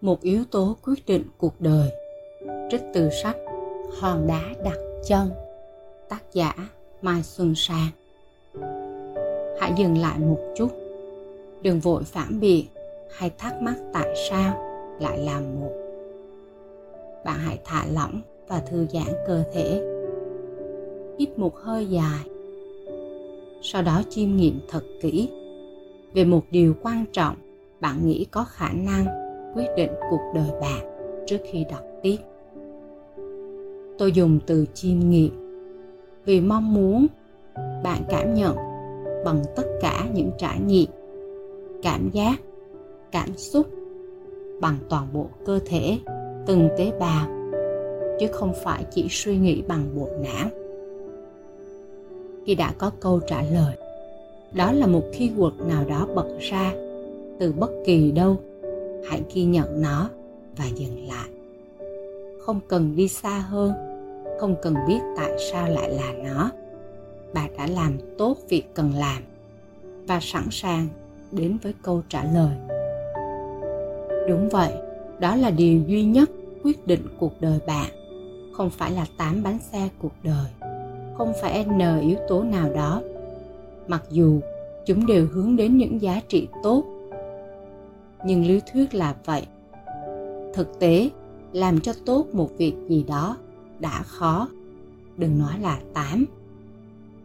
một yếu tố quyết định cuộc đời. Trích từ sách hòn đá đặt chân, tác giả mai xuân sang. Hãy dừng lại một chút. Đừng vội phản biện hay thắc mắc tại sao lại làm một. Bạn hãy thả lỏng và thư giãn cơ thể. Hít một hơi dài. Sau đó chiêm nghiệm thật kỹ về một điều quan trọng, bạn nghĩ có khả năng quyết định cuộc đời bạn trước khi đọc tiếp. Tôi dùng từ chiêm nghiệm, vì mong muốn bạn cảm nhận bằng tất cả những trải nghiệm, cảm giác, cảm xúc bằng toàn bộ cơ thể, từng tế bào, chứ không phải chỉ suy nghĩ bằng bộ não. Khi đã có câu trả lời đó là một keyword nào đó bật ra. Từ bất kỳ đâu, hãy ghi nhận nó và dừng lại. Không cần đi xa hơn, không cần biết tại sao lại là nó. Bạn đã làm tốt việc cần làm và sẵn sàng đến với câu trả lời. Đúng vậy, đó là điều duy nhất quyết định cuộc đời bạn. Không phải là tám bánh xe cuộc đời, không phải n yếu tố nào đó. Mặc dù chúng đều hướng đến những giá trị tốt. Nhưng lý thuyết là vậy. Thực tế, làm cho tốt một việc gì đó đã khó. Đừng nói là tám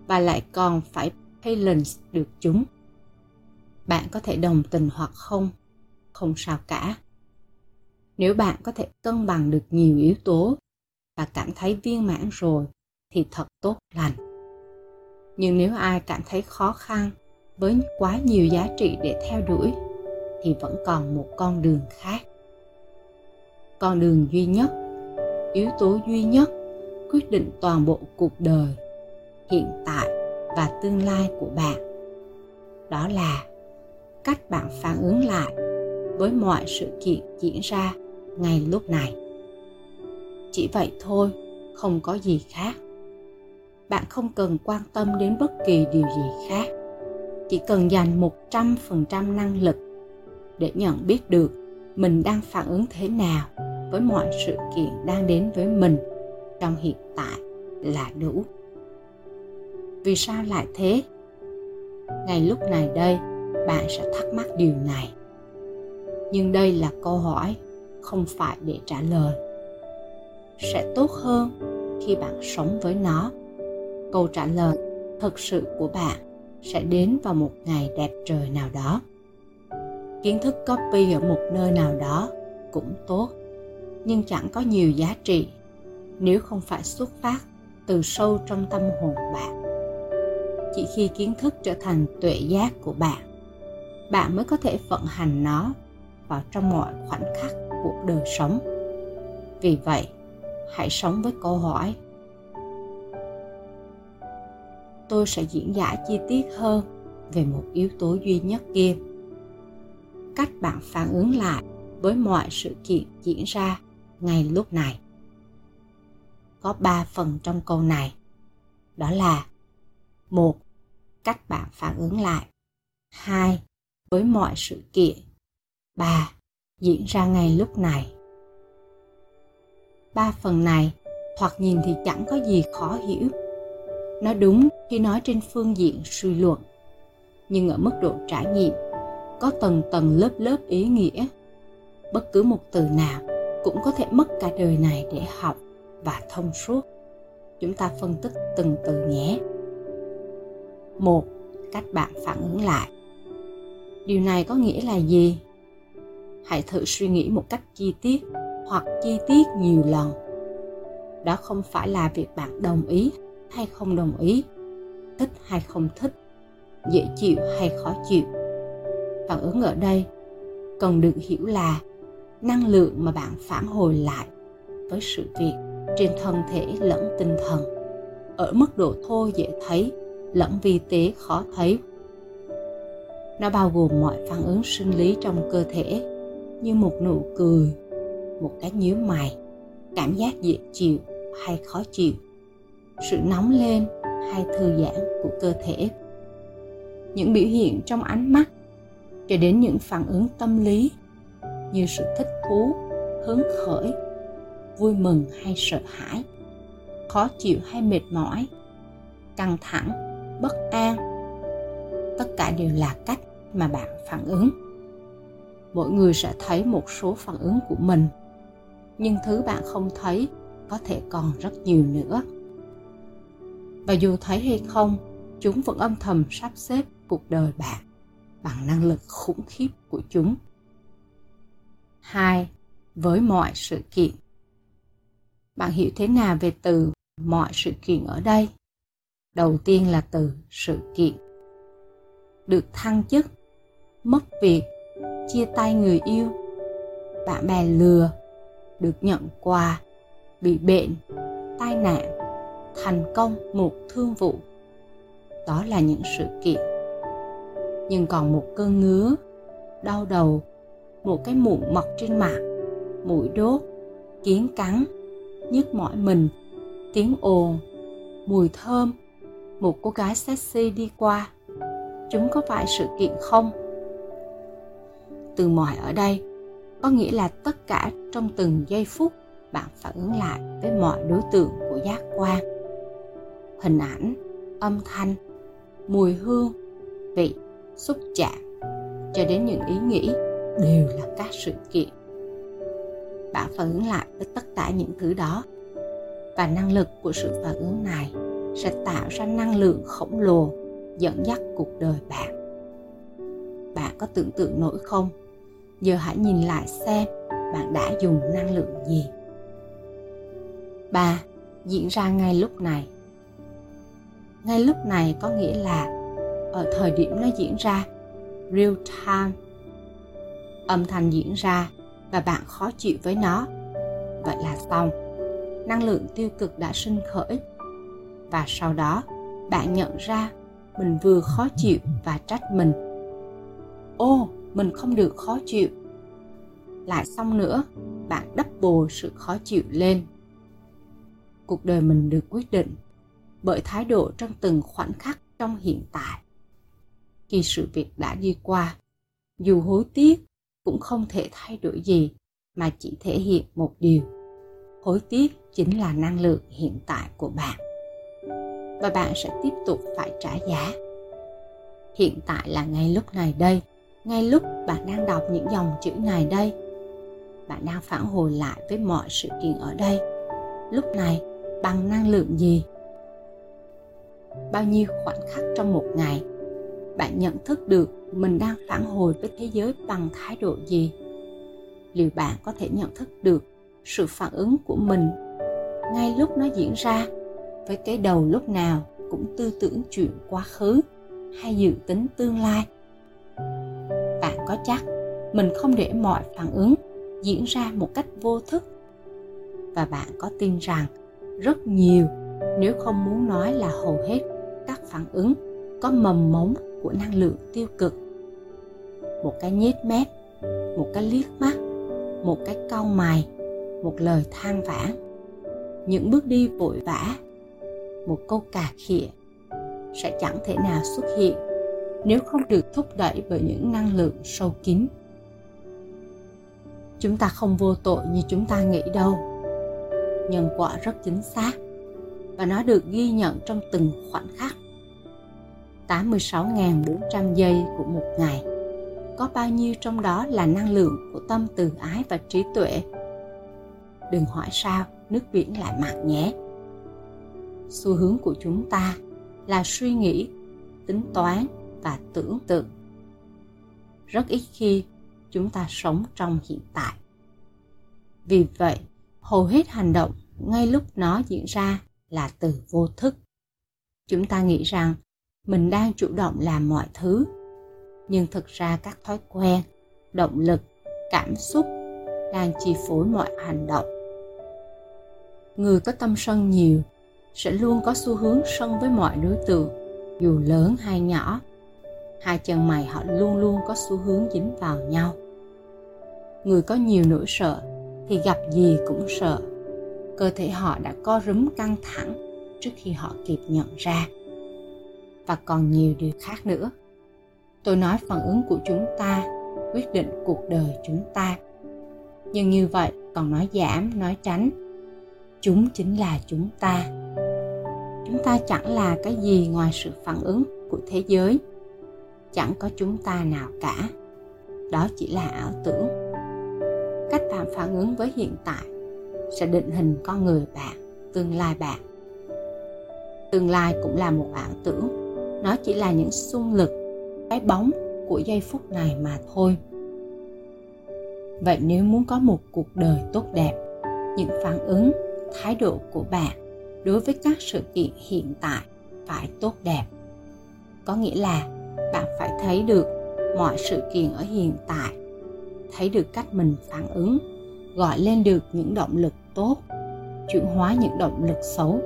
và lại còn phải balance được chúng. Bạn có thể đồng tình hoặc không? Không sao cả. Nếu bạn có thể cân bằng được nhiều yếu tố và cảm thấy viên mãn rồi, thì thật tốt lành. Nhưng nếu ai cảm thấy khó khăn với quá nhiều giá trị để theo đuổi, thì vẫn còn một con đường khác. Con đường duy nhất, yếu tố duy nhất quyết định toàn bộ cuộc đời, hiện tại và tương lai của bạn. Đó là cách bạn phản ứng lại với mọi sự kiện diễn ra ngay lúc này. Chỉ vậy thôi, không có gì khác. Bạn không cần quan tâm đến bất kỳ điều gì khác chỉ cần dành một trăm phần trăm năng lực để nhận biết được mình đang phản ứng thế nào với mọi sự kiện đang đến với mình trong hiện tại là đủ. Vì sao lại thế? Ngay lúc này đây, bạn sẽ thắc mắc điều này. Nhưng đây là câu hỏi không phải để trả lời. Sẽ tốt hơn khi bạn sống với nó. Câu trả lời thực sự của bạn sẽ đến vào một ngày đẹp trời nào đó. Kiến thức copy ở một nơi nào đó cũng tốt, nhưng chẳng có nhiều giá trị nếu không phải xuất phát từ sâu trong tâm hồn bạn. Chỉ khi kiến thức trở thành tuệ giác của bạn bạn mới có thể vận hành nó vào trong mọi khoảnh khắc cuộc đời sống. Vì vậy, hãy sống với câu hỏi tôi sẽ diễn giải chi tiết hơn về một yếu tố duy nhất kia. Cách bạn phản ứng lại với mọi sự kiện diễn ra ngay lúc này. Có ba phần trong câu này. Đó là, một, cách bạn phản ứng lại. Hai, với mọi sự kiện. Ba, diễn ra ngay lúc này. Ba phần này, thoạt nhìn thì chẳng có gì khó hiểu nó đúng khi nói trên phương diện suy luận. Nhưng ở mức độ trải nghiệm, có tầng tầng lớp lớp ý nghĩa. Bất cứ một từ nào cũng có thể mất cả đời này để học và thông suốt. Chúng ta phân tích từng từ nhé. Một, cách bạn phản ứng lại. Điều này có nghĩa là gì? Hãy thử suy nghĩ một cách chi tiết hoặc chi tiết nhiều lần. Đó không phải là việc bạn đồng ý hay không đồng ý, thích hay không thích, dễ chịu hay khó chịu. Phản ứng ở đây, cần được hiểu là năng lượng mà bạn phản hồi lại với sự việc trên thân thể lẫn tinh thần. Ở mức độ thô dễ thấy lẫn vi tế khó thấy. Nó bao gồm mọi phản ứng sinh lý trong cơ thể, như một nụ cười, một cái nhíu mày, cảm giác dễ chịu hay khó chịu sự nóng lên hay thư giãn của cơ thể. Những biểu hiện trong ánh mắt cho đến những phản ứng tâm lý như sự thích thú, hứng khởi, vui mừng hay sợ hãi, khó chịu hay mệt mỏi, căng thẳng, bất an. Tất cả đều là cách mà bạn phản ứng. Mỗi người sẽ thấy một số phản ứng của mình, nhưng thứ bạn không thấy có thể còn rất nhiều nữa và dù thấy hay không chúng vẫn âm thầm sắp xếp cuộc đời bạn bằng năng lực khủng khiếp của chúng. 2. Với mọi sự kiện Bạn hiểu thế nào về từ mọi sự kiện ở đây? Đầu tiên là từ sự kiện. Được thăng chức, mất việc, chia tay người yêu, bạn bè lừa, được nhận quà, bị bệnh, tai nạn, thành công một thương vụ. Đó là những sự kiện. Nhưng còn một cơn ngứa, đau đầu, một cái mụn mọc trên mặt mũi đốt, kiến cắn, nhức mỏi mình, tiếng ồn, mùi thơm, một cô gái sexy đi qua. Chúng có phải sự kiện không? Từ mọi ở đây, có nghĩa là tất cả trong từng giây phút bạn phản ứng lại với mọi đối tượng của giác quan hình ảnh, âm thanh, mùi hương, vị, xúc chạm, cho đến những ý nghĩ đều là các sự kiện. Bạn phản ứng lại với tất cả những thứ đó, và năng lực của sự phản ứng này sẽ tạo ra năng lượng khổng lồ dẫn dắt cuộc đời bạn. Bạn có tưởng tượng nổi không? Giờ hãy nhìn lại xem bạn đã dùng năng lượng gì. Ba, diễn ra ngay lúc này ngay lúc này có nghĩa là ở thời điểm nó diễn ra, real time, âm thanh diễn ra và bạn khó chịu với nó. Vậy là xong. Năng lượng tiêu cực đã sinh khởi và sau đó bạn nhận ra mình vừa khó chịu và trách mình. Ô, mình không được khó chịu. Lại xong nữa, bạn đắp bồ sự khó chịu lên. Cuộc đời mình được quyết định bởi thái độ trong từng khoảnh khắc trong hiện tại. Khi sự việc đã đi qua, dù hối tiếc cũng không thể thay đổi gì mà chỉ thể hiện một điều. Hối tiếc chính là năng lượng hiện tại của bạn. Và bạn sẽ tiếp tục phải trả giá. Hiện tại là ngay lúc này đây, ngay lúc bạn đang đọc những dòng chữ này đây. Bạn đang phản hồi lại với mọi sự kiện ở đây. Lúc này, bằng năng lượng gì? Bao nhiêu khoảnh khắc trong một ngày. Bạn nhận thức được mình đang phản hồi với thế giới bằng thái độ gì. Liệu bạn có thể nhận thức được sự phản ứng của mình ngay lúc nó diễn ra, với cái đầu lúc nào cũng tư tưởng chuyện quá khứ hay dự tính tương lai? Bạn có chắc mình không để mọi phản ứng diễn ra một cách vô thức? Và bạn có tin rằng rất nhiều nếu không muốn nói là hầu hết các phản ứng có mầm mống của năng lượng tiêu cực, một cái nhếch mép, một cái liếc mắt, một cái cau mày, một lời than vãn những bước đi vội vã, một câu cà khịa sẽ chẳng thể nào xuất hiện nếu không được thúc đẩy bởi những năng lượng sâu kín. Chúng ta không vô tội như chúng ta nghĩ đâu. Nhân quả rất chính xác và nó được ghi nhận trong từng khoảnh khắc 86.400 giây của một ngày. Có bao nhiêu trong đó là năng lượng của tâm từ ái và trí tuệ? Đừng hỏi sao, nước biển lại mặn nhé. Xu hướng của chúng ta là suy nghĩ, tính toán và tưởng tượng. Rất ít khi chúng ta sống trong hiện tại. Vì vậy, hầu hết hành động ngay lúc nó diễn ra là từ vô thức. Chúng ta nghĩ rằng mình đang chủ động làm mọi thứ, nhưng thực ra các thói quen, động lực, cảm xúc đang chi phối mọi hành động. Người có tâm sân nhiều sẽ luôn có xu hướng sân với mọi đối tượng, dù lớn hay nhỏ. Hai chân mày họ luôn luôn có xu hướng dính vào nhau. Người có nhiều nỗi sợ thì gặp gì cũng sợ cơ thể họ đã co rúm căng thẳng trước khi họ kịp nhận ra. Và còn nhiều điều khác nữa. Tôi nói phản ứng của chúng ta, quyết định cuộc đời chúng ta. Nhưng như vậy, còn nói giảm, nói tránh. Chúng chính là chúng ta. Chúng ta chẳng là cái gì ngoài sự phản ứng của thế giới. Chẳng có chúng ta nào cả. Đó chỉ là ảo tưởng. Cách bạn phản ứng với hiện tại sẽ định hình con người bạn, tương lai bạn. Tương lai cũng là một ảo tưởng, nó chỉ là những xung lực, cái bóng của giây phút này mà thôi. Vậy nếu muốn có một cuộc đời tốt đẹp, những phản ứng, thái độ của bạn đối với các sự kiện hiện tại phải tốt đẹp. Có nghĩa là bạn phải thấy được mọi sự kiện ở hiện tại, thấy được cách mình phản ứng gọi lên được những động lực tốt, chuyển hóa những động lực xấu.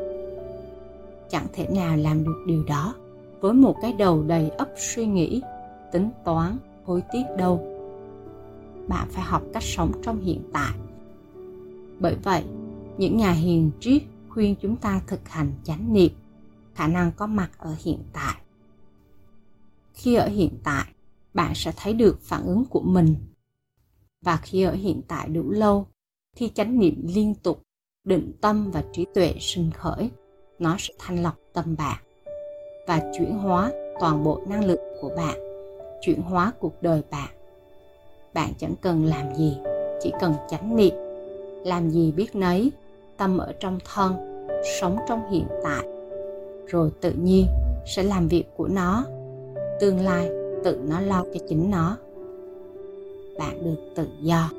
Chẳng thể nào làm được điều đó với một cái đầu đầy ấp suy nghĩ, tính toán, hối tiếc đâu. Bạn phải học cách sống trong hiện tại. Bởi vậy, những nhà hiền triết khuyên chúng ta thực hành chánh niệm, khả năng có mặt ở hiện tại. Khi ở hiện tại, bạn sẽ thấy được phản ứng của mình và khi ở hiện tại đủ lâu, thì chánh niệm liên tục, định tâm và trí tuệ sinh khởi, nó sẽ thanh lọc tâm bạn và chuyển hóa toàn bộ năng lực của bạn, chuyển hóa cuộc đời bạn. Bạn chẳng cần làm gì, chỉ cần chánh niệm. Làm gì biết nấy, tâm ở trong thân, sống trong hiện tại. Rồi tự nhiên sẽ làm việc của nó, tương lai tự nó lo cho chính nó bạn được tự do.